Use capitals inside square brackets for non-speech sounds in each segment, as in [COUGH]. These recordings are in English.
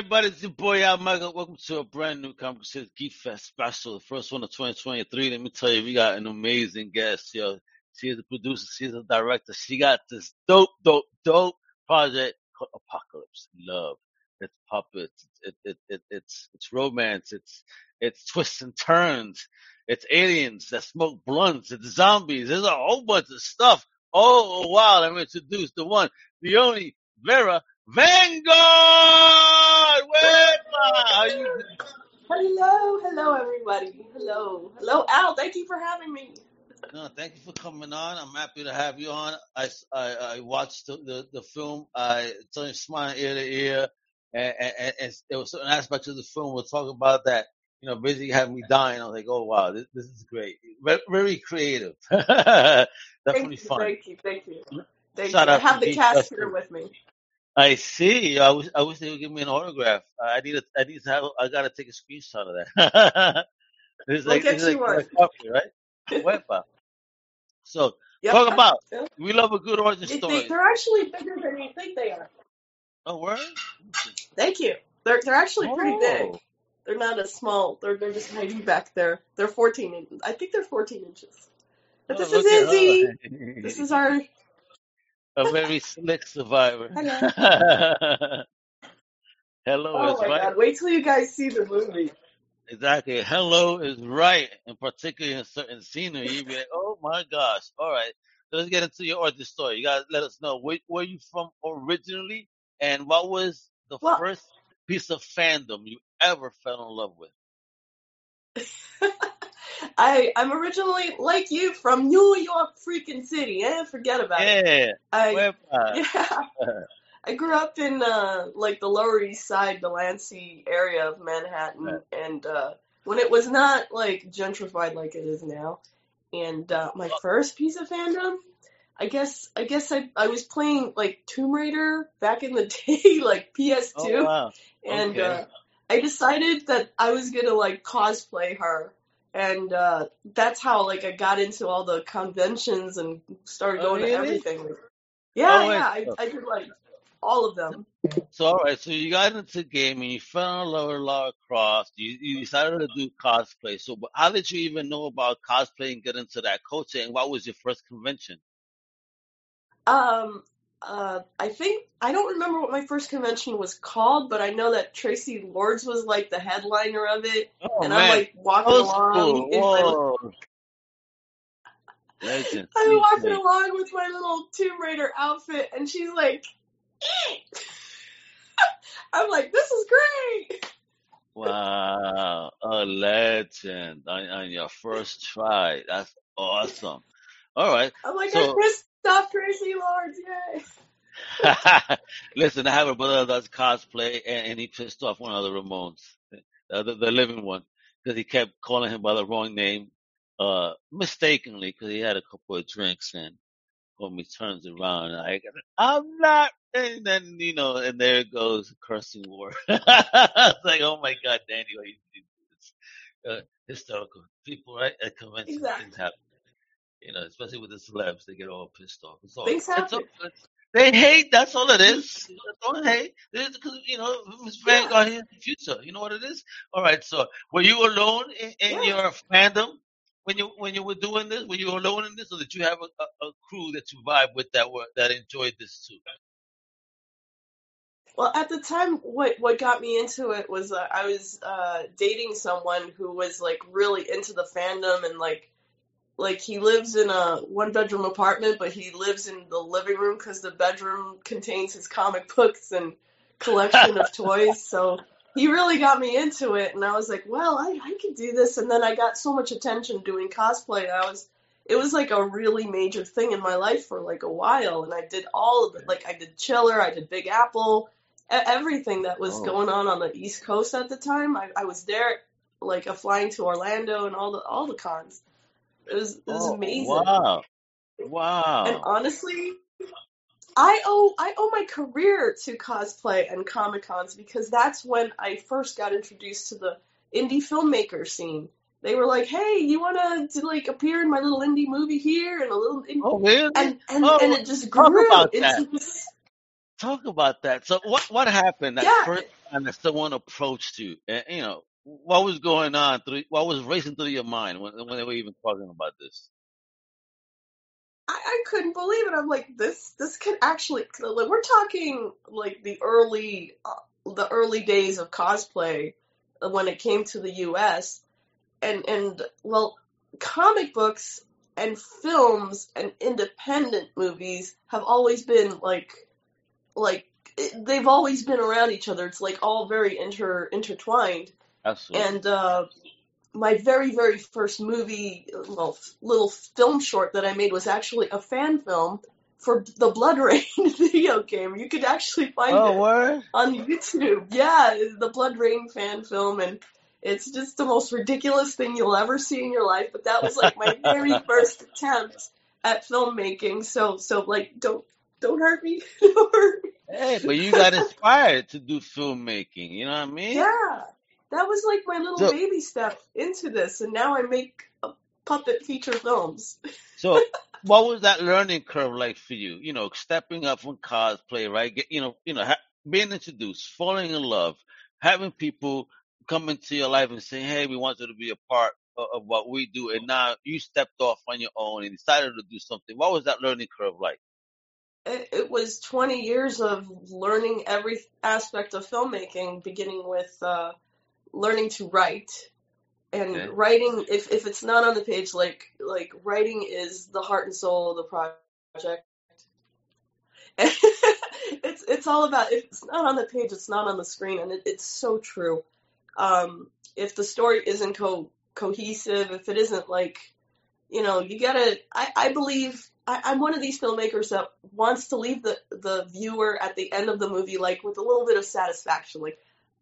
everybody? It's your boy Al Mega. Welcome to a brand new Conversation Geek Fest special, the first one of 2023. Let me tell you, we got an amazing guest, yo. She is a producer, she's a director. She got this dope, dope, dope project called Apocalypse Love. It's puppets, it, it, it, it's it's romance, it's it's twists and turns, it's aliens that smoke blunts, it's zombies. There's a whole bunch of stuff. Oh wow! Let me introduce the one, the only Vera VanGuard. Where? Hello, hello, everybody. Hello, hello, Al. Thank you for having me. No, thank you for coming on. I'm happy to have you on. I, I, I watched the, the, the film. I turned smiling ear to ear, and, and, and there was certain aspects of the film we'll talk about that. You know, basically having me dying. I was like, oh wow, this, this is great. Very, very creative. [LAUGHS] Definitely Thank you, fun. thank you, thank you, thank Shout you. I out to have the cast here with me. I see. I wish I wish they would give me an autograph. I need a, I need to have. I gotta take a screenshot of that. [LAUGHS] We'll like this get like one. copy, right? Wepa. So Yep. talk about. We love a good origin They, they, story. they're actually bigger than you think they are. Oh, word? Thank you. They're they're actually pretty big. Oh, They're not as small. They're they're just hiding back there. They're 14 inches. I think they're 14 inches. But oh, this is Izzy. Oh. This is our a very slick survivor. hello. [LAUGHS] Hello Oh is my right. God! Wait till you guys see the movie. Exactly. Hello is right, and particularly in certain scenery, you'd be like, "Oh my gosh!" All right, so let's get into your origin story. You gotta let us know where where you from originally, and what was the Well, first piece of fandom you ever fell in love with? [LAUGHS] I I'm originally like you from New York freaking city. Eh, forget about it. I [LAUGHS] yeah. I grew up in uh like the Lower East Side, Delancey area of. Manhattan, and uh when it was not like gentrified like it is now. And uh my first piece of fandom, I guess I guess I I was playing like Tomb Raider back in the [LAUGHS] day, like Oh PS2, wow. and Okay. uh I decided that I was gonna like cosplay her. And uh that's how like I got into all the conventions and started Oh going to really? everything. Yeah, Oh yeah, I I did like all of them. so all right. So you got into gaming. You fell in love with Lara Croft. You you decided to do cosplay. So how did you even know about cosplay and get into that culture? And what was your first convention? Um, uh, I think I don't remember what my first convention was called, but I know that Traci Lords was like the headliner of it, Oh and I'm like walking old along. Whoa, [LAUGHS] legend. I'm walking along with my little Tomb Raider outfit, and she's like, "Eh." [LAUGHS] I'm like, this is great. Wow, a legend on, on your first try. That's awesome. All right. I'm like, I So off Traci Lords, yay. listen, I have a brother that does cosplay, and, and he pissed off one of the Ramones, uh, the, the living one, because he kept calling him by the wrong name, uh, mistakenly, because he had a couple of drinks, and when he turns around, I, I'm not, and then you know, and there it goes, cursing war. [LAUGHS] it's like, oh my God, Danny, why you do this? Uh, historical people, right? At conventions, things Exactly. happen. You know, especially with the celebs, they get all pissed off. It's all, Things it's all happen. They hate. That's all it is. [LAUGHS] Don't hate. It's because you know Miss Yeah, VanGuard here in the future. You know what it is. All right. So, were you alone in, in yeah. your fandom when you when you were doing this? Were you alone in this, or did you have a, a, a crew that you vibe with that were that enjoyed this too? Well, at the time, what what got me into it was uh, I was uh, dating someone who was like really into the fandom and like like he lives in a one bedroom apartment, but he lives in the living room because the bedroom contains his comic books and collection of toys. [LAUGHS] So he really got me into it, and I was like, well, I I could do this. And then I got so much attention doing cosplay. I was it was like a really major thing in my life for like a while, and I did all of it. Like I did Chiller, I did Big Apple, e- everything that was Oh, going on on the East Coast at the time. I, I was there, like uh, flying to Orlando and all the all the cons. It was it was oh, amazing. wow, Wow. And honestly, I owe I owe my career to cosplay and comic cons because that's when I first got introduced to the indie filmmaker scene. They were like, "Hey, you want to like appear in my little indie movie here?" And a little, in-" Oh, really? and and oh, and Oh, it just talk grew about that. Talk about that. So, what what happened that Yeah, first and if someone approached you, and you know, what was going on through, what was racing through your mind when when they were even talking about this? I, I couldn't believe it. I'm like, this this could actually. Like, we're talking like the early uh, the early days of cosplay uh, when it came to the U.S. and and well, comic books and films and independent movies have always been like like they've always been around each other. It's like all very inter intertwined. Absolutely. And uh, my very very first movie, well, little film short that I made was actually a fan film for the Blood [LAUGHS] Rain video game. You could actually find oh, it word? on YouTube. Yeah, the BloodRayne fan film, and it's just the most ridiculous thing you'll ever see in your life. But that was like my very [LAUGHS] first attempt at filmmaking. So so like don't don't hurt me. [LAUGHS] don't hurt me. Hey, but you got inspired to do filmmaking. You know what I mean? Yeah, that was like my little So- baby step into this, and now I make puppet feature films. So, what was that learning curve like for you? You know, stepping up from cosplay, right? Get, you know, you know, ha- being introduced, falling in love, having people come into your life and say, "Hey, we want you to be a part of, of what we do," and now you stepped off on your own and decided to do something. What was that learning curve like? It, it was 20 years of learning every aspect of filmmaking, beginning with uh, learning to write. And Okay. writing, if, if it's not on the page, like like writing is the heart and soul of the project. [LAUGHS] it's it's all about if it's not on the page, it's not on the screen, and it, it's so true. Um, if the story isn't co- cohesive, if it isn't like, you know, you gotta. I, I believe I, I'm one of these filmmakers that wants to leave the the viewer at the end of the movie like with a little bit of satisfaction, like,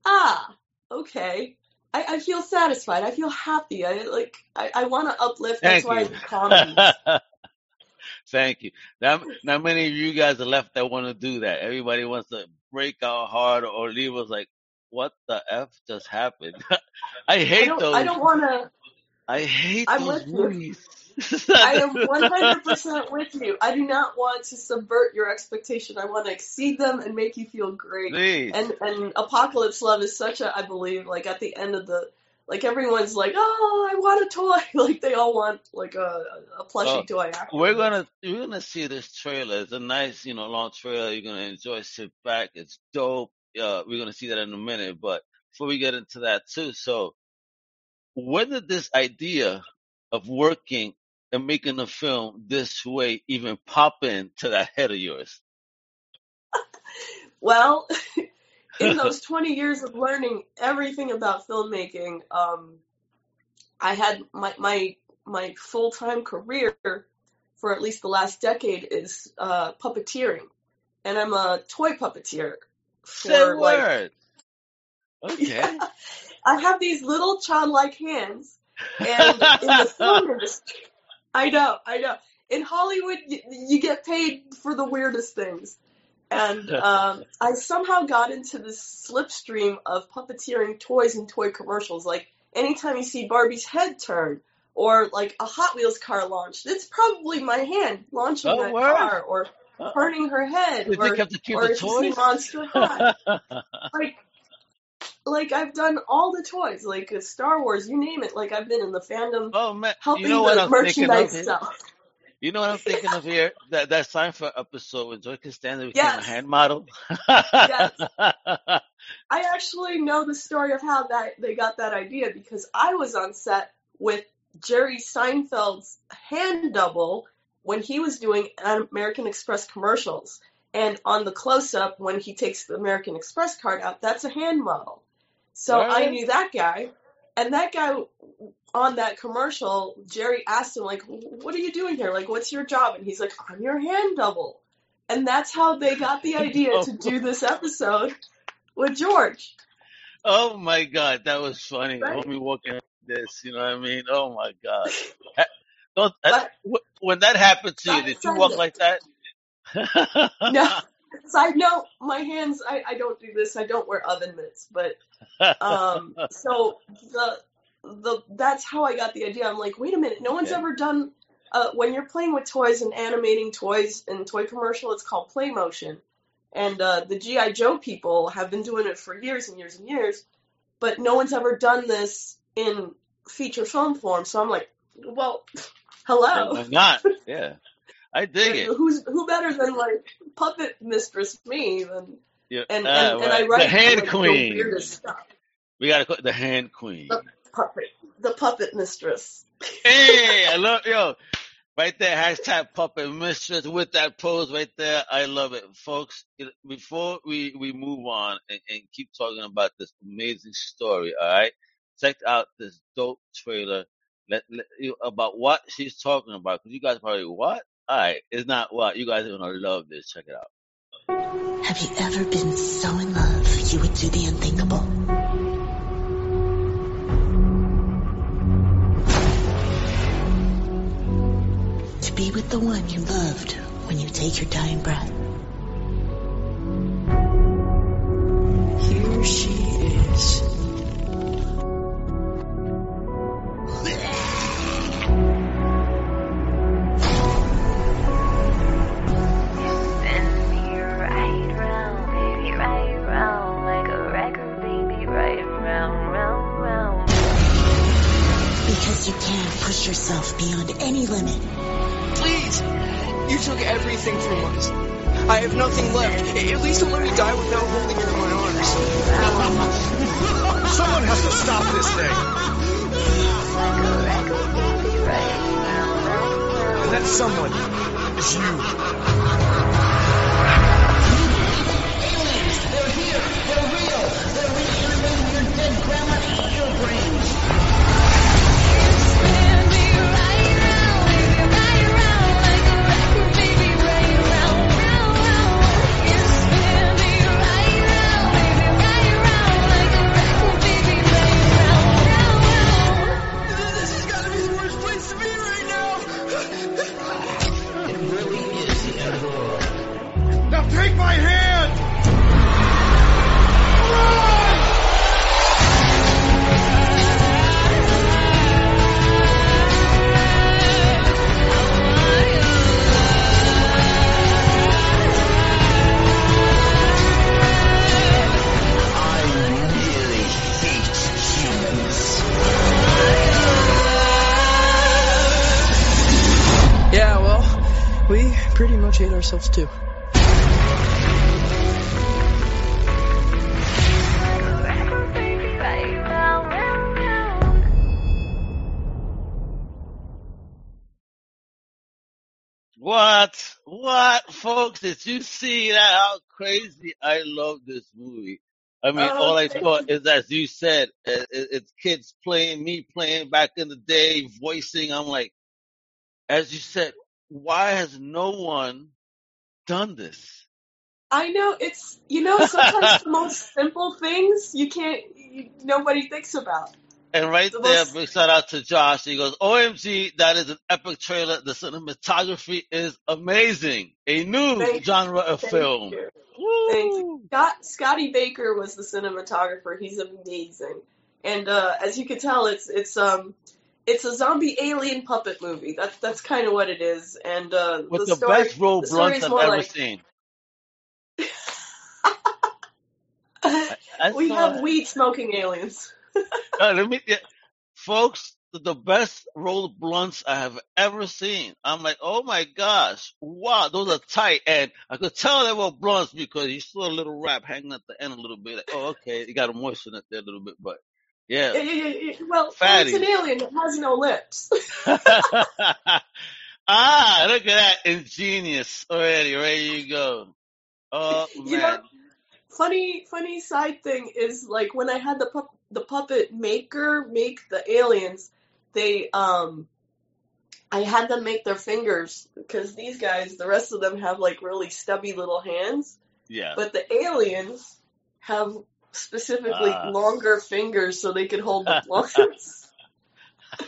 ah, okay. I, I feel satisfied. I feel happy. I like. I, I want to uplift. That's Thank why I you. do comedies. [LAUGHS] Thank you. Now, now many of you guys are left that want to do that. Everybody wants to break out hard or leave us like, what the f just happened? [LAUGHS] I I hate don't. those. I don't want to. I hate I'm those with you. I am [LAUGHS] 100% with you. I do not want to subvert your expectation. I want to exceed them and make you feel great. Please. And and Apocalypse Love is such a I believe like at the end of the like everyone's like, "Oh, I want a toy." [LAUGHS] Like they all want like a a plushie toy. Actually. We're gonna we're gonna see this trailer. It's a nice, you know, long trailer. You're gonna enjoy. Sit back. It's dope. Uh, we're gonna see that in a minute. But before we get into that too, so where did this idea of working and making a film this way even pop into that head of yours? [LAUGHS] Well, [LAUGHS] in those [LAUGHS] 20 years of learning everything about filmmaking, um, I had my my my full time career for at least the last decade is uh, puppeteering, and I'm a toy puppeteer Say like word. Okay. I have these little childlike hands, and in the film industry, I know, I know. In Hollywood, you, you get paid for the weirdest things. And um, I somehow got into this slipstream of puppeteering toys and toy commercials. Like anytime you see Barbie's head turn, or like a Hot Wheels car launched, it's probably my hand launching Oh, that word. car, or turning her head, or have to keep or the toys? Monster [LAUGHS] High. like like I've done all the toys, like uh, Star Wars, you name it. Like I've been in the fandom oh man, helping you know what the I'm thinking of merchandise [LAUGHS] here? sell. You know what I'm thinking of here? That that Seinfeld episode when George Costanza became a hand model. Yes. [LAUGHS] I actually know the story of how that they got that idea because I was on set with Jerry Seinfeld's hand double when he was doing American Express commercials. And on the close up, when he takes the American Express card out, that's a hand model. So I knew that guy. And that guy on that commercial, Jerry asked him, like, what are you doing here? Like, what's your job? And he's like, I'm your hand double. And that's how they got the [LAUGHS] idea to do oh. this episode with George. oh my god, that was funny. Right? Homie walking like this, you know what I mean? Oh my god. [LAUGHS] Don't, But wh- when that happened to you, did you walk note. like that? no, [LAUGHS] side note, my hands, I, I don't do this. I don't wear oven mitts. But um, [LAUGHS] so the the that's how I got the idea. I'm like, wait a minute, no one's Okay. ever done. Uh, when you're playing with toys and animating toys in toy commercial, it's called play motion. And uh, the GI Joe people have been doing it for years and years and years, but no one's ever done this in feature film form. So I'm like, well, [LAUGHS] hello. Why not? Yeah. [LAUGHS] I dig it. Who's who better than like puppet mistress me than Yeah. and Ah, and, and I write the hand like, queen. the weirdest stuff. We gotta call the hand queen. The puppet, the puppet mistress. hey, I love yo. Right there, hashtag puppet mistress with that pose right there. I love it, folks. Before we we move on and, and keep talking about this amazing story, all right? Check out this dope trailer let, let, about what she's talking about. Because you guys probably what? All right, it's not what you guys are gonna love this. Check it out. Have you ever been so in love you would do the unthinkable? To be with the one you loved when you take your dying breath. Here she is. Yourself beyond any limit. Please! You took everything from us. I have nothing left. At least don't let me die without holding her in my arms. Someone has to stop this thing. And that someone is you. [LAUGHS] Did you see that? How crazy! I love this movie. I mean, Oh, all I saw is, as you said, it, it- it's kids playing, me playing back in the day, voicing. I'm like, as you said, why has no one done this? I know it's you know sometimes the most [LAUGHS] simple things you can't you, nobody thinks about. And right The there, most- big shout out to Josh. He goes, OMG, that is an epic trailer. The cinematography is amazing. A new Thank- genre of film. you. Thank you. Scott, Scotty Baker was the cinematographer. He's amazing, and uh, as you can tell, it's it's um it's a zombie alien puppet movie. That's that's kind of what it is. And uh, With the, the, story, best roll the I've ever like seen. [LAUGHS] I we saw have weed smoking aliens. Uh, let me, yeah, folks, the, best roll blunts I have ever seen. I'm like, oh my gosh, wow, those are tight, and I could tell they were blunts because you saw a little wrap hanging at the end a little bit. Like, oh, okay, you got to moisten it there a little bit, but Yeah, yeah. yeah, yeah, yeah. Well, Fatty. it's an alien that has no lips. [LAUGHS] ah, look at that, ingenious already. There you go. Oh You man, know, funny, funny side thing is like when I had the pup, the puppet maker make the aliens, they um, I had them make their fingers because these guys, the rest of them have like really stubby little hands, yeah. but the aliens have specifically Ah. longer fingers so they could hold the [LAUGHS] blunts.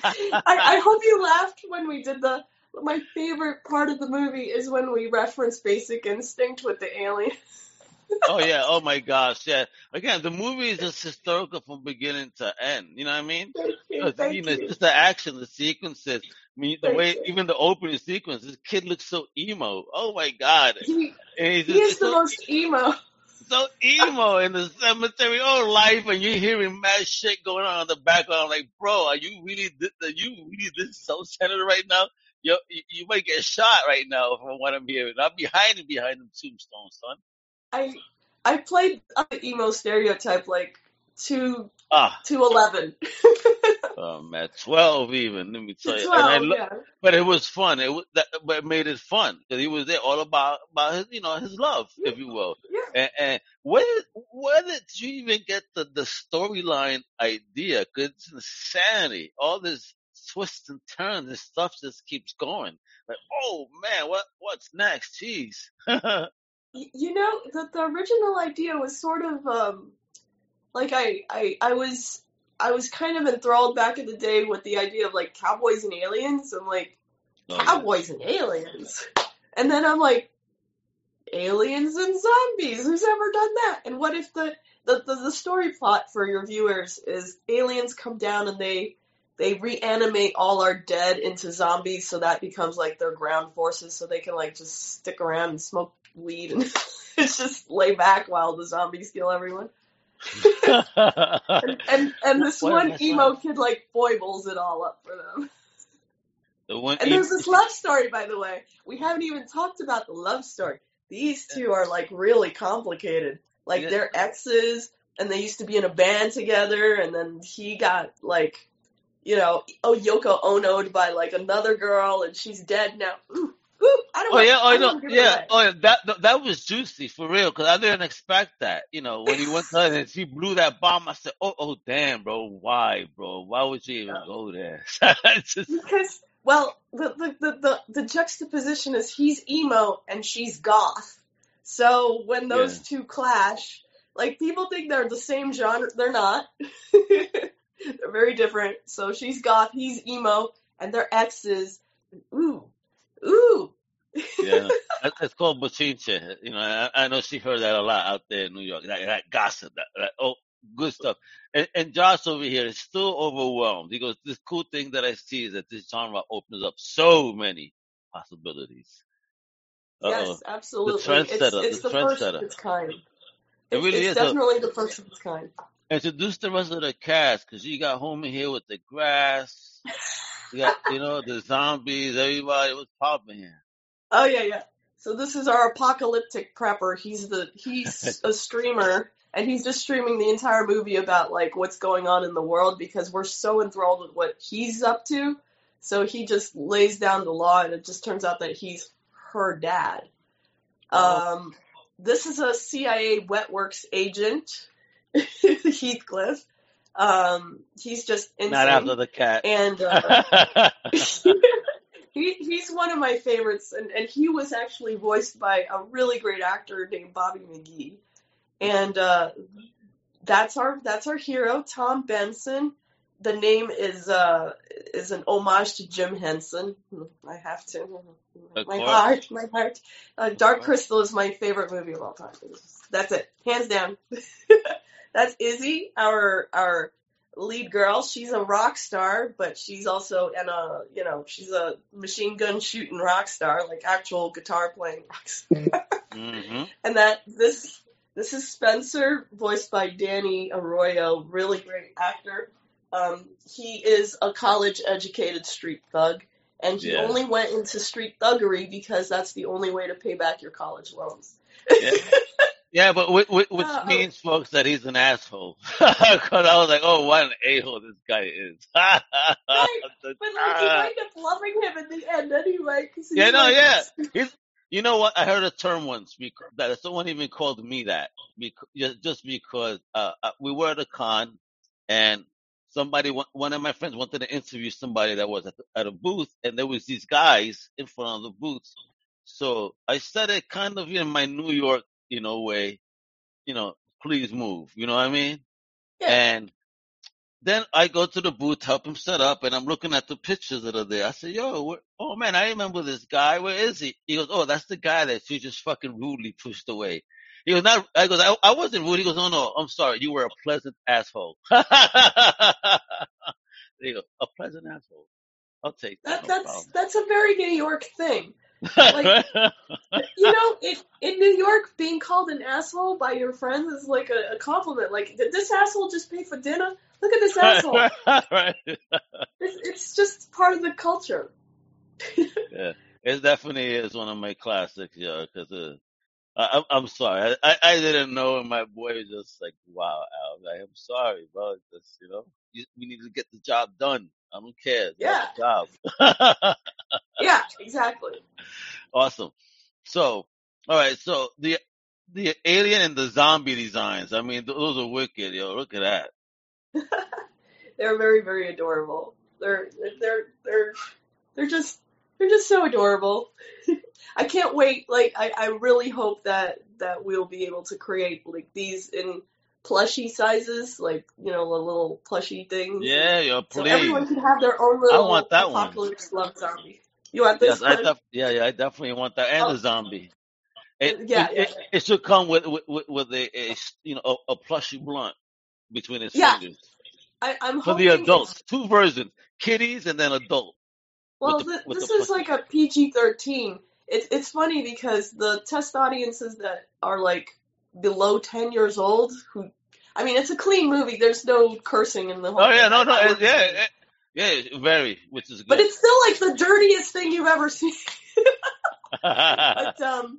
I, I [LAUGHS] hope you laughed when we did the. My favorite part of the movie is when we reference Basic Instinct with the alien. Oh yeah. Oh my gosh. Yeah. Again, the movie is just historical from beginning to end. You know what I mean? Thank you. Because, Thank you know, you. just the action, the sequences. I mean, the Thank way you. even the opening sequence, this kid looks so emo. Oh my god! He he is the so, most emo. [LAUGHS] so emo in the cemetery, oh life, and you're hearing mad shit going on in the background. I'm Like, bro, are you really, thi- are you really this self-centered right now? You you might get shot right now from what I'm hearing. I'm behind him behind them tombstones, son. I I played the emo stereotype like two Ah, to eleven. [LAUGHS] oh man, twelve even. Let me tell you. And I twelve, lo- yeah. but it was fun. It was that, but it made it fun because he was there all about about his, you know, his love, if you will. Yeah. And, and where did where did you even get the the storyline idea? Cause it's insanity. All this twists and turns and stuff just keeps going. Like, oh man, what what's next? Jeez. [LAUGHS] You know, the the original idea was sort of um like I I I was I was kind of enthralled back in the day with the idea of like cowboys and aliens. I'm like Oh, yeah. cowboys and aliens, and then I'm like aliens and zombies. Who's ever done that? And what if the the, the, the story plot for your viewers is aliens come down and they they reanimate all our dead into zombies so that becomes like their ground forces so they can like just stick around and smoke weed and [LAUGHS] just lay back while the zombies kill everyone. And and, and [LAUGHS] this What one emo up. kid like foibles it all up for them. the one And e- there's this love story, by the way. We haven't even talked about the love story. These two are like really complicated. Like Yeah. they're exes, and they used to be in a band together, and then he got like, you know, oh Yoko Ono'd by like another girl, and she's dead now. Ooh, I don't Oh want, yeah, oh I no, don't give it yeah, oh yeah, that that was juicy for real because I didn't expect that. You know, when he went to her and she blew that bomb, I said, "Oh, oh, damn, bro, why, bro? Why would you even go there?" [LAUGHS] Just, Because well, the, the the the the juxtaposition is he's emo and she's goth. So when those Yeah. two clash, like people think they're the same genre, they're not. [LAUGHS] they're very different. So she's goth, he's emo, and they're exes. Ooh, ooh. Yeah, [LAUGHS] That- it's called bochinche. You know, I, I know she heard that a lot out there in New York. That, that gossip, that, that oh, good stuff. And, and Josh over here is still overwhelmed. He goes, "This cool thing that I see is that this genre opens up so many possibilities." Uh-oh. Yes, absolutely. It's trendsetter, it's the the first of its kind. It It's, really it's is. So, definitely the first of its kind. introduce the rest of the cast because you got Homer here with the grass. You got, you know, the zombies. Everybody was popping here. Oh yeah, yeah. So this is our apocalyptic prepper. He's the he's [LAUGHS] a streamer and he's just streaming the entire movie about like what's going on in the world because we're so enthralled with what he's up to. So he just lays down the law and it just turns out that he's her dad. Oh. Um this is a CIA wetworks agent, [LAUGHS] Heathcliff. Um he's just Not after insane. the cat. And uh [LAUGHS] he he's one of my favorites, and, and he was actually voiced by a really great actor named Bobby McGee, and uh, that's our that's our hero, Tom Benson. The name is uh is an homage to Jim Henson. I have to. Of My course. heart, my heart. Uh, Dark. Crystal is my favorite movie of all time. That's it, hands down. [LAUGHS] that's Izzy, our our lead girl. She's a rock star, but she's also and a you know she's a machine gun shooting rock star, like actual guitar playing rock star. hmm [LAUGHS] and that this this is Spencer, voiced by Danny Arroyo, really great actor. Um, he is a college educated street thug, and he Yeah. only went into street thuggery because that's the only way to pay back your college loans. Yeah. [LAUGHS] Yeah, but which, which Uh, means, folks, that he's an asshole. [LAUGHS] Because I was like, oh, what an a-hole this guy is. [LAUGHS] Right, But like you wind up loving him in the end anyway. 'cause Yeah, no, like- yeah. [LAUGHS] He's, you know what? I heard a term once because, that someone even called me that because, just, because uh, uh, we were at a con and somebody, one one of my friends wanted to interview somebody that was at, the, at a booth and there was these guys in front of the booths. So I said it kind of in my New York, you know, way, you know, please move. You know what I mean? Yeah. And then I go to the booth, help him set up, and I'm looking at the pictures that are there. I said, yo, where, oh man, I remember this guy. Where is he? He goes, oh, that's the guy that you just fucking rudely pushed away. He goes, not, I goes, I, I wasn't rude. He goes, oh no, I'm sorry. You were a pleasant asshole. [LAUGHS] you go. A pleasant asshole. I'll take that. That No that's that's a very New York thing. Like- [LAUGHS] You know, in, in New York, being called an asshole by your friends is like a, a compliment. Like, did this asshole just pay for dinner? Look at this asshole. [LAUGHS] right. It's, it's just part of the culture. [LAUGHS] Yeah, it definitely is one of my classics, yeah. Because uh, I, I'm I'm sorry, I, I didn't know, and my boy was just like, "Wow, Al, like, I'm sorry, bro. Just you know, you, we need to get the job done. I don't care. Yeah. The job." [LAUGHS] Yeah, exactly. awesome. So, all right. So the the alien and the zombie designs. I mean, those are wicked, yo. Look at that. [LAUGHS] They're very, very adorable. They're they're they're they're just they're just so adorable. [LAUGHS] I can't wait. Like I, I really hope that that we'll be able to create like these in plushy sizes, like you know, the little plushy things. Yeah, yo, So please. everyone can have their own little I want that one. apocalypse love zombie. You want this Yes, I def- yeah, yeah, I definitely want that and Oh. the zombie. It, Yeah, it, yeah, it, it should come with with, with, a, a you know a, a plushy blunt between its Yeah, fingers I, I'm for the adults. Two versions: kiddies and then adult. Well, with the- this the is like a PG 13. It's it's funny because the test audiences that are like below 10 years old, who, I mean, it's a clean movie. There's no cursing in the whole Oh yeah, thing. no, no, it, yeah, yeah, very, which is good. But it's still like the dirtiest thing you've ever seen. [LAUGHS] But um,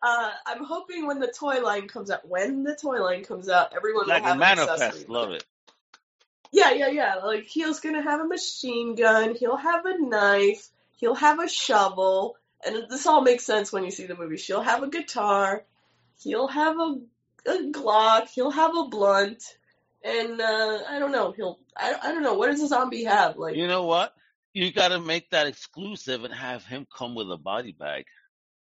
uh, I'm hoping when the toy line comes out, when the toy line comes out, everyone like will have a an accessory. love it. Yeah, yeah, yeah. Like he's gonna have a machine gun. He'll have a knife. He'll have a shovel. And this all makes sense when you see the movie. She'll have a guitar. He'll have a, a Glock. He'll have a blunt. And uh, I don't know. He'll. I, I don't know. What does a zombie have? Like You know what? You got to make that exclusive and have him come with a body bag.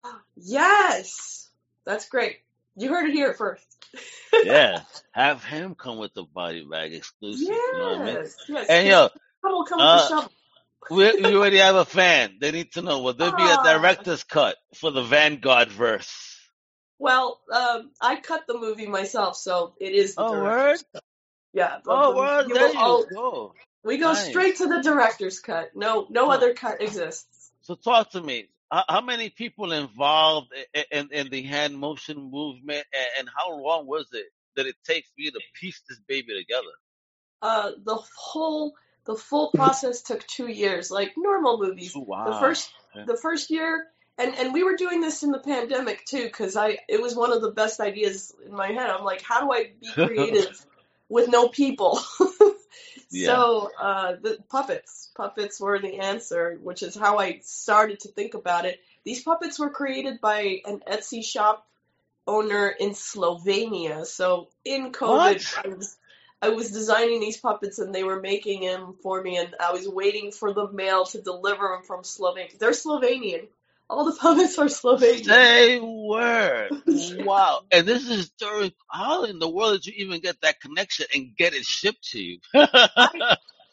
[GASPS] yes, that's great. You heard it here first. [LAUGHS] Yeah, have him come with the body bag exclusive. You know I mean? Yes, yes. And yo, come uh, with the shovel. we, we already have a fan. They need to know will there be a Ah. director's cut for the VanGuard verse? Well, um, I cut the movie myself, so it is the Oh, director's word? Yeah. Oh, you There you all- go. We go Nice. straight to the director's cut. No, no Huh. other cut exists. So talk to me. How, many people involved in, in, in the hand motion movement, and, and how long was it that it takes for you to piece this baby together? Uh, the whole, the full process took two years, like normal movies. Wow. The first, Yeah. the first year, and and we were doing this in the pandemic too, because I, it was one of the best ideas in my head. I'm like, how do I be creative with no people? [LAUGHS] Yeah. So, uh, the puppets, puppets were the answer, which is how I started to think about it. These puppets were created by an Etsy shop owner in Slovenia. So in COVID, I was I was designing these puppets and they were making them for me, and I was waiting for the mail to deliver them from Slovenia. They're Slovenian. All the puppets are Slovenian. They were. [LAUGHS] Wow. And this is during how in the world did you even get that connection and get it shipped to you? [LAUGHS]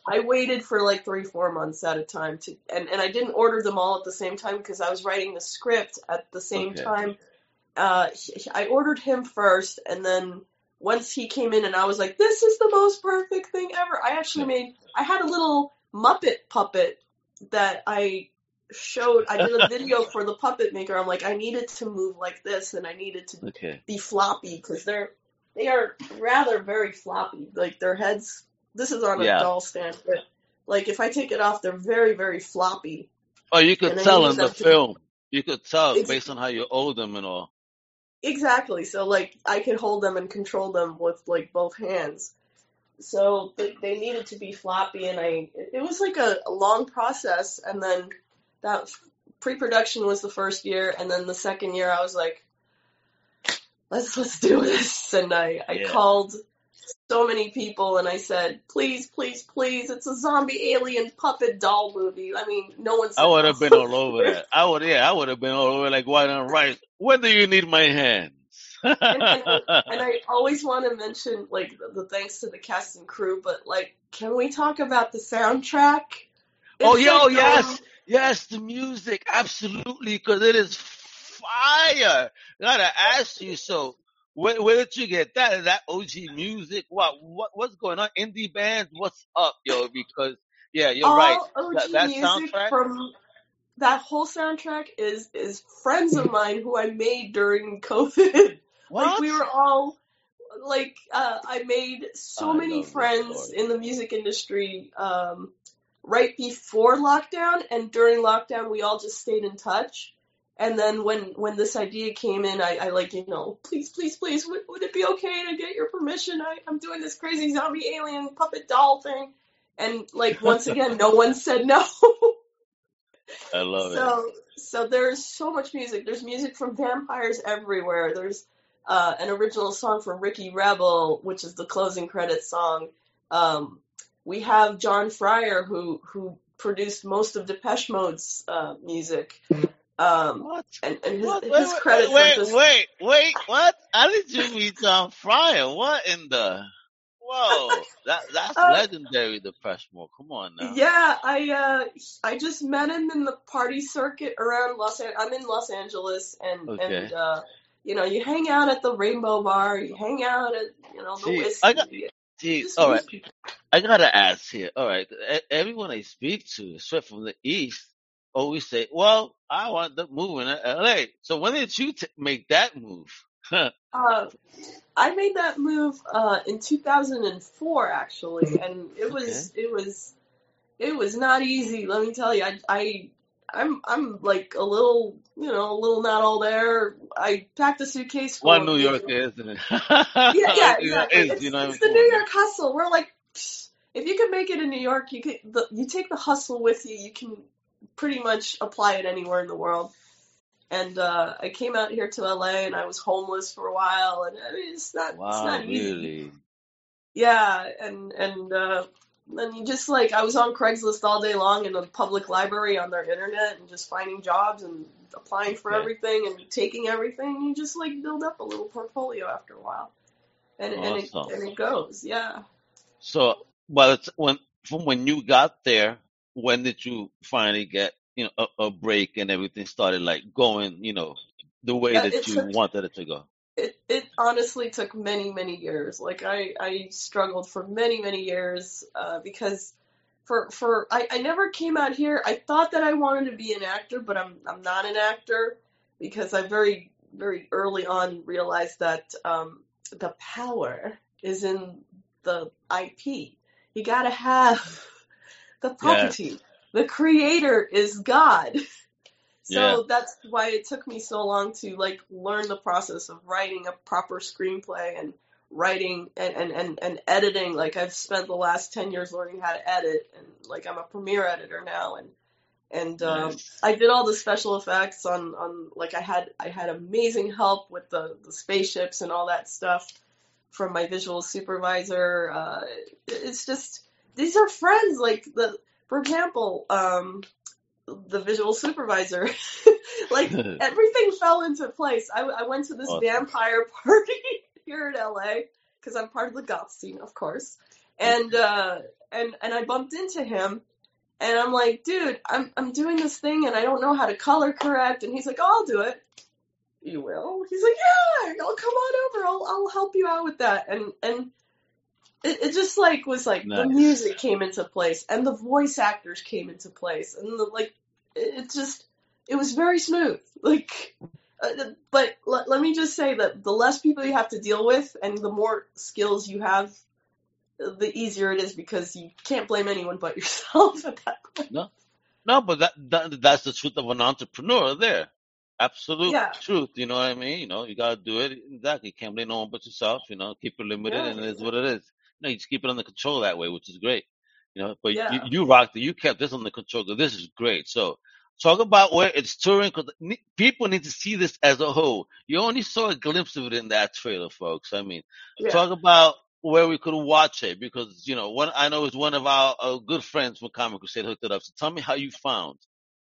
I waited for like three, four months at a time to, and, and I didn't order them all at the same time because I was writing the script at the same Okay. time. Uh, I ordered him first, and then once he came in, and I was like, "This is the most perfect thing ever." I actually made, I had a little Muppet puppet that I showed. I did a [LAUGHS] video for the puppet maker. I'm like, I needed to move like this, and I needed to okay. be floppy because they're they are rather very floppy. Like their heads. This is on a Yeah. doll stand, but like if I take it off, they're very very floppy. Oh, you could tell in the film. You could tell based on how you hold them and all. Exactly. So like I could hold them and control them with like both hands. So they, they needed to be floppy, and I it was like a, a long process. And then that pre-production was the first year, and then the second year I was like, let's let's do this. And I I Yeah. called so many people, and I said, please, please, please, it's a zombie alien puppet doll movie. I mean, no one said I would have been all over that. I would, yeah, I would have been all over like white and rice. When do you need my hands? and, and, [LAUGHS] and I always want to mention like the, the thanks to the cast and crew, but like, can we talk about the soundtrack? oh It's yeah, oh like, yes, um, yes, the music, absolutely, because it is fire. Gotta ask you, so where, where did you get that? Is that OG music? What, what, what's going on? Indie bands, what's up, yo? Because Yeah, you're right. all That, OG that music soundtrack. from that whole soundtrack is is friends of mine who I made during [LAUGHS] COVID. What? Like we were all like uh, I made so I many friends in the music industry um, right before lockdown and during lockdown we all just stayed in touch. And then when when this idea came in, I, I like you know please please please would, would it be okay to get your permission? I, I'm doing this crazy zombie alien puppet doll thing, and like once [LAUGHS] again no one said no. I love it. So so there's so much music. There's music from vampires everywhere. There's uh, an original song from Ricky Rebel, which is the closing credits song. Um, we have John Fryer who who produced most of Depeche Mode's uh, music. Um, What? and, and his, What? his Wait, credits wait, just wait, wait, what? How did you meet John Fryer? What in the? Whoa, that that's [LAUGHS] Uh, legendary. Depeche Mode. Come on now. Yeah, I uh I just met him in the party circuit around Los An- I'm in Los Angeles and Okay. and uh you know, you hang out at the Rainbow Bar, you hang out at you know the See, whiskey. I got- you Gee, just all right. people. I gotta ask here. All right, everyone I speak to, especially from the East, always say, "Well, I want to move in L.A." So when did you t- make that move? [LAUGHS] Uh, I made that move uh, in 2004, actually, and it was it was it was not easy. Let me tell you, I, I I'm I'm like a little you know a little not all there. I packed a suitcase full What [LAUGHS] New York is, isn't it? Yeah, yeah, exactly. is, It's, you know it's the? New York hustle. We're like, psh, if you can make it in New York, you could the, you take the hustle with you. You can pretty much apply it anywhere in the world. And uh, I came out here to LA, and I was homeless for a while, and I mean, it's not it's Wow, not easy. really? Yeah, and and uh, then you just like I was on Craigslist all day long in the public library on their internet, and just finding jobs and applying for Okay. everything and taking everything. You just like build up a little portfolio after a while, and and it Awesome. and it goes. Yeah. So, but it's when from when you got there, when did you finally get you know a, a break and everything started like going you know the way Yeah, that you took wanted it to go? it it honestly took many many years. Like I I struggled for many many years uh, because for for I, I never came out here. I thought that I wanted to be an actor, but I'm I'm not an actor because I very very early on realized that um, the power is in the IP. You gotta have the Yes. property. The creator is God. [LAUGHS] So Yeah. that's why it took me so long to like learn the process of writing a proper screenplay and writing and, and, and, and editing. Like I've spent the last ten years learning how to edit and like I'm a premiere editor now and and um, Nice. I did all the special effects on, on like I had I had amazing help with the, the spaceships and all that stuff from my visual supervisor. Uh, it's just these are friends. Like the for example, um, the visual supervisor, [LAUGHS] like [LAUGHS] everything fell into place. I, I went to this Awesome. vampire [LAUGHS] party here in LA because I'm part of the goth scene, of course, and uh, and and I bumped into him. And I'm like, dude, I'm I'm doing this thing and I don't know how to color correct. And he's like, oh, I'll do it. You will? He's like, yeah, I'll come on over. I'll I'll help you out with that. And and it, it just like was like the music came into place and the voice actors came into place and the like. It, it just it was very smooth. Like, uh, but let, let me just say that the less people you have to deal with and the more skills you have, the easier it is because you can't blame anyone but [LAUGHS] yourself at that point. No, no, but that, that that's the truth of an entrepreneur there. Absolute Yeah. truth. You know what I mean? You know, you gotta do it exactly. Can't blame no one but yourself. You know, keep it limited, Yeah. and it is what it is. No, you just keep it under control that way, which is great. You know, but you, Yeah. you rocked it. You kept this under control. This is great. So talk about where it's touring because people need to see this as a whole. You only saw a glimpse of it in that trailer, folks. I mean, talk about where we could watch it because you know one I know it's one of our, our good friends from Comic Crusade hooked it up. So tell me how you found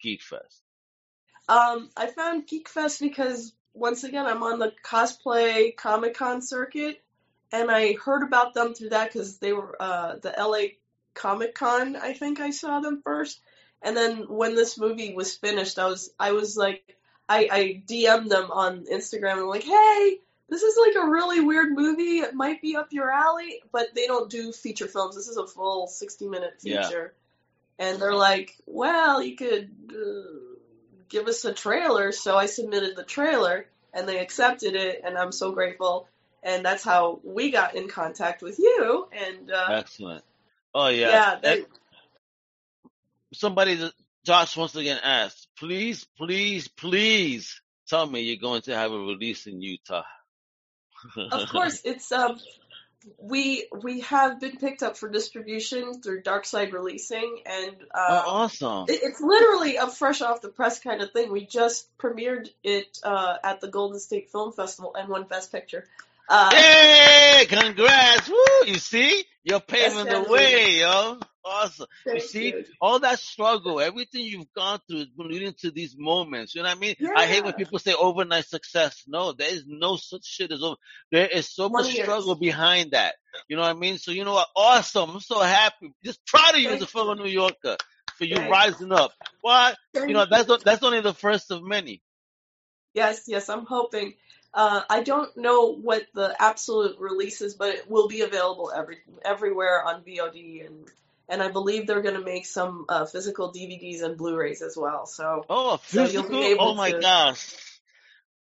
Geek Fest. Um, I found Geek Fest because once again I'm on the cosplay Comic Con circuit, and I heard about them through that because they were uh, the LA Comic Con. I think I saw them first, and then when this movie was finished, I was I was like I, I DM'd them on Instagram and like, hey, this is like a really weird movie. It might be up your alley, but they don't do feature films. This is a full 60 minute Yeah. feature. and they're like, "Well, you could uh, give us a trailer." So I submitted the trailer, and they accepted it, and I'm so grateful. And that's how we got in contact with you. And uh, Excellent. Oh yeah. yeah, Eh, they, somebody, Josh once again asked, please, please, please tell me you're going to have a release in Utah. of course, [LAUGHS] it's um, we we have been picked up for distribution through Darkside Releasing, and oh, um, awesome. It- It's literally a fresh off the press kind of thing. We just premiered it uh, at the Golden State Film Festival and won Best Picture. Uh, Hey, congrats! Woo! You see, you're paving the way, yo. Awesome. You see, you. all that struggle, everything you've gone through has been leading to these moments. You know what I mean? I hate when people say overnight success. No, there is no such shit as over. There is so much 20 years. struggle behind that. You know what I mean? So you know what? Awesome. I'm so happy. Just proud of you as a fellow New Yorker for you Thank rising up. Why? Thank You know, that's that's only the first of many. Yes, yes, I'm hoping. Uh, I don't know what the absolute release is, but it will be available every everywhere on VOD, and and I believe they're going to make some uh, physical DVDs and Blu-rays as well. So Oh, so physical? able Oh my to. gosh.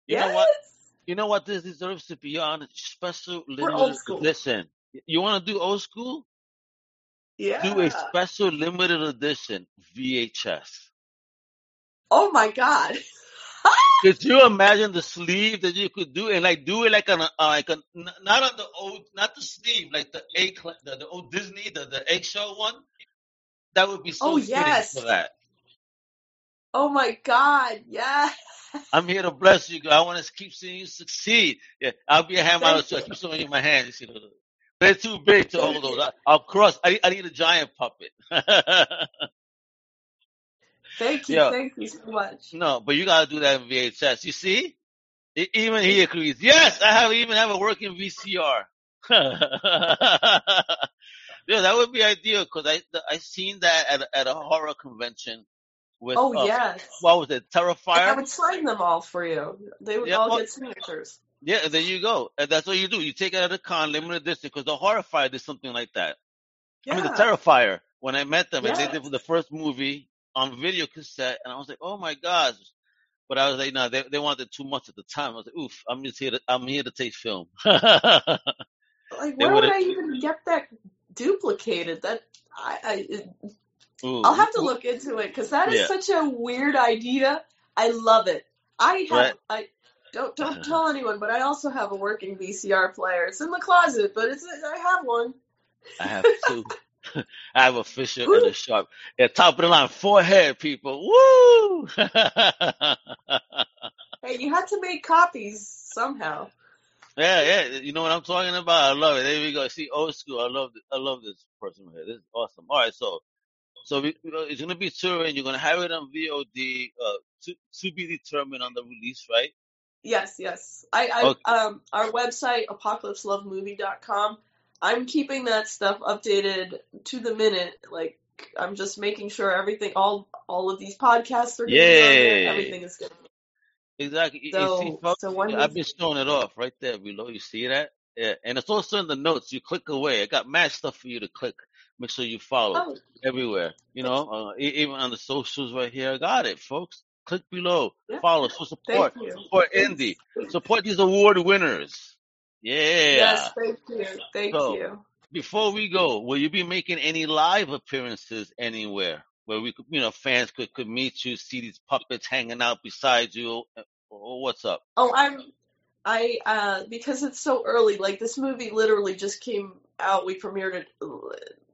You know Yes, what? You know what this deserves to be on? Special we're old limited edition. You want to do old school? Yeah. Do a special limited edition VHS. Oh my God. [LAUGHS] Could you imagine the sleeve that you could do and like do it like on a uh, like a n- not on the old not the sleeve like the A the, the old Disney the the eggshell one? That would be so Oh yes. for that. Oh my God. Yeah. I'm here to bless you. God. I want to keep seeing you succeed. Yeah, I'll be a hand model too. I keep showing you my hand. You see, those- they're too big to hold those. I'll cross. I, I need a giant puppet. [LAUGHS] Thank you. yeah, Thank you so much. no, but you gotta do that in VHS. You see, E- even he agrees. Yes, I have even have a working VCR. [LAUGHS] yeah, that would be ideal because I I seen that at a, at a horror convention with Oh uh yes. what was it And I would sign them all for you. They would Yeah, all well, get signatures. yeah, there you go. And that's what you do. You take it at a con, limited edition, because the Horrifier did something like that. I mean, the Terrifier. When I met them, and they Yes. did the first movie on video cassette, and I was like, oh my gosh. But I was like, no, they they wanted too much at the time. I was like, oof, I'm just here to I'm here to take film. [LAUGHS] Like, where would. I even get that duplicated? That I, I it- I'll have to look into it because that is yeah, such a weird idea. I love it. I have right. I don't don't [LAUGHS] tell anyone, but I also have a working VCR player. It's in the closet, but it's I have one. I have two. [LAUGHS] I have a Fisher and Woo! a Sharp. Yeah, top of the line, forehead, people. Woo! Hey, you had to make copies somehow. Yeah, yeah. You know what I'm talking about? I love it. There we go. See, old school. I love. I love this person right here. This is awesome. All right, so so we, you know, it's gonna be touring. You're gonna have it on VOD. Uh, to to be determined on the release, right? Yes, yes. I, Okay. Um our website apocalypselovemovie.com. I'm keeping that stuff updated to the minute. Like I'm just making sure everything all all of these podcasts are going to on there. Yeah, Everything is good. exactly. You, you see, So folks, so when I've been showing it off right there below. You see that? Yeah, and it's also in the notes. You click away. I got mad stuff for you to click. Make sure you follow oh everywhere. You know, uh, even on the socials right here. I got it, folks. Click below. yeah, Follow. So support. Support indie. Support these award winners. Yes, thank you. Thank So you. before we go, will you be making any live appearances anywhere where we could, you know, fans could, could meet you, see these puppets hanging out beside you? uh, Or what's up? Oh, I'm I uh because it's so early. Like this movie literally just came out. We premiered it uh,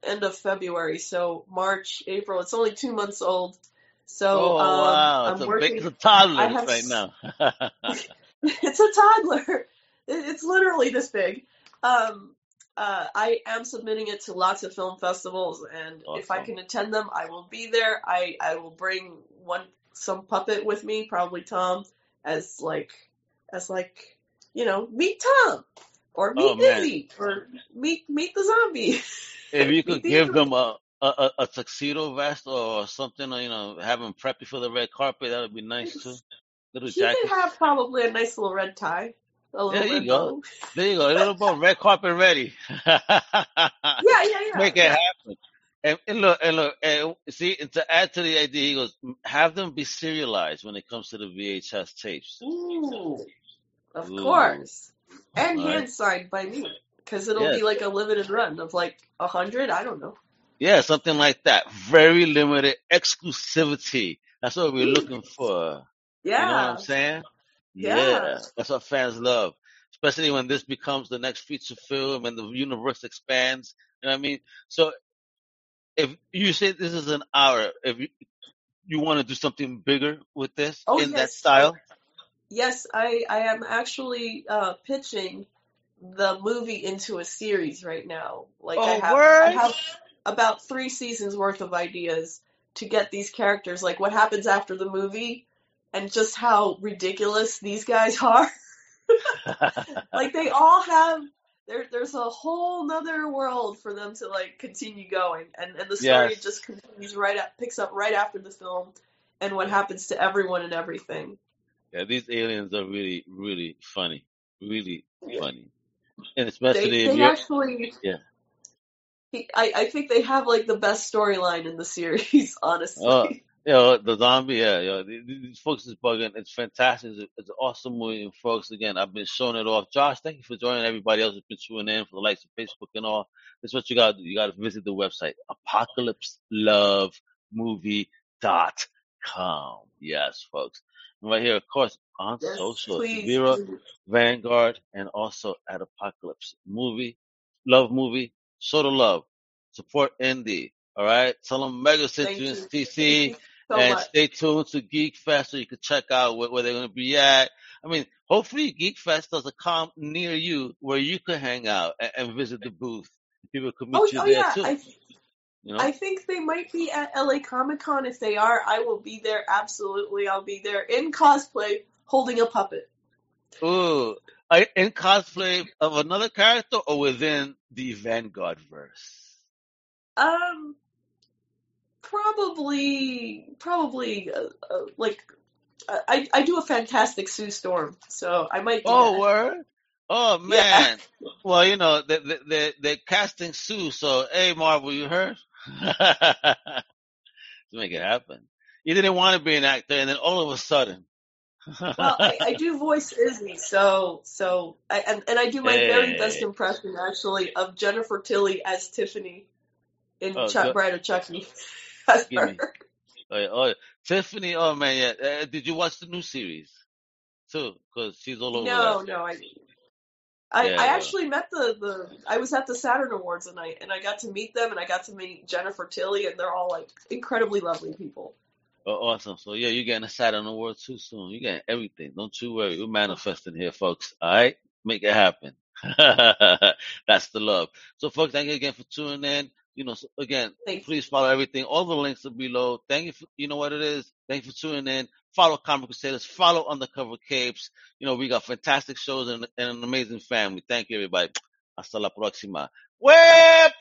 end of February, so March, April. It's only two months old. So Oh um wow, it's I'm a big, it's a toddler right now. [LAUGHS] [LAUGHS] it's a toddler. It- It's literally this big. Um, uh, I am submitting it to lots of film festivals, and if I can attend them, I will be there. I I will bring one some puppet with me, probably Tom, as like as like you know meet Tom or Oh meet Izzy or meet meet the zombie, if you [LAUGHS] could give them a a, a tuxedo vest or something, you know, have them prep you for the red carpet, that would be nice too. Little He could jackets. have probably a nice little red tie, There you go. There you go. A little more red carpet ready. [LAUGHS] Yeah, yeah, yeah, Make it yeah. happen. And, and look, and look, and see, and to add to the idea, he goes, have them be serialized when it comes to the VHS tapes. Ooh, of Ooh. course. And Right. hand signed by me. Because it'll Yes. be like a limited run of like a hundred. I don't know. Yeah, something like that. Very limited exclusivity. That's what we're looking for. Yeah. You know what I'm saying? Yeah. That's what fans love. Especially when this becomes the next feature film and the universe expands. You know what I mean? So if you say this is an hour, if you, you want to do something bigger with this Oh, in that style, Yes, I, I am actually uh, pitching the movie into a series right now. Like I Oh, have. I have about three seasons worth of ideas to get these characters, like what happens after the movie, and just how ridiculous these guys are. [LAUGHS] like they all have there. There's a whole nother world for them to like continue going, and and the story Yes. just continues right up, picks up right after the film, and what happens to everyone and everything. yeah, these aliens are really, really funny. Really Yeah. funny. And especially They they actually Yeah. he, I I think they have like the best storyline in the series, [LAUGHS] honestly. Oh, you know, the zombie, yeah, yeah. th- th- These folks is bugging. It's fantastic. It's, a- it's an awesome movie. And folks, again, I've been showing it off. Josh, thank you for joining everybody else who's been tuning in for the likes of Facebook and all. This is what you gotta do. You gotta visit the website, apocalypselovemovie.com. Yes, folks. And right here, of course, on Yes, social, please. Vera. VanGuard, and also at Apocalypse Movie, Love Movie, show the love, support indie. All right, tell them Mega sent you in you. TC, you so and much. stay tuned to GeekFest so you can check out where, where they're going to be at. I mean, hopefully GeekFest does a comp near you where you could hang out and, and visit the booth. People could meet Oh, you oh there yeah, too. I you know, I think they might be at LA Comic Con. If they are, I will be there. Absolutely, I'll be there in cosplay, holding a puppet. ooh, I, in cosplay of another character or within the VanGuard verse. Um, probably, probably, uh, uh, like, uh, I I do a fantastic Sue Storm, so I might do Oh, that. word. Oh Yeah. man. Well, you know, they, they, they, they're casting Sue, so hey, Marvel, you heard? [LAUGHS] to make it happen. You didn't want to be an actor, and then all of a sudden. Well, I, I [LAUGHS] do voice Izzy, so so I, and and I do my very best impression actually of Jennifer Tilly as Tiffany in Oh, Chuck. Bride of Chucky. Oh, yeah, oh. Tiffany, oh man, yeah. Uh, did you watch the new series too? Because she's all over No, that. no, I I, Yeah, I actually met the, the I was at the Saturn Awards and I and I got to meet them and I got to meet Jennifer Tilly and they're all like incredibly lovely people. Oh, awesome. So yeah, you're getting a Saturn Award too soon. You're getting everything. Don't you worry. We're manifesting here, folks. All right, make it happen. [LAUGHS] That's the love. So, folks, thank you again for tuning in. You know, so again, Thank you. please follow everything. All the links are below. Thank you. For, you know what it is. Thank you for tuning in. Follow Comic Crusaders. Follow Undercover Capes. You know, we got fantastic shows and, and an amazing family. Thank you, everybody. [TSK] Hasta la próxima. ¡Huepa!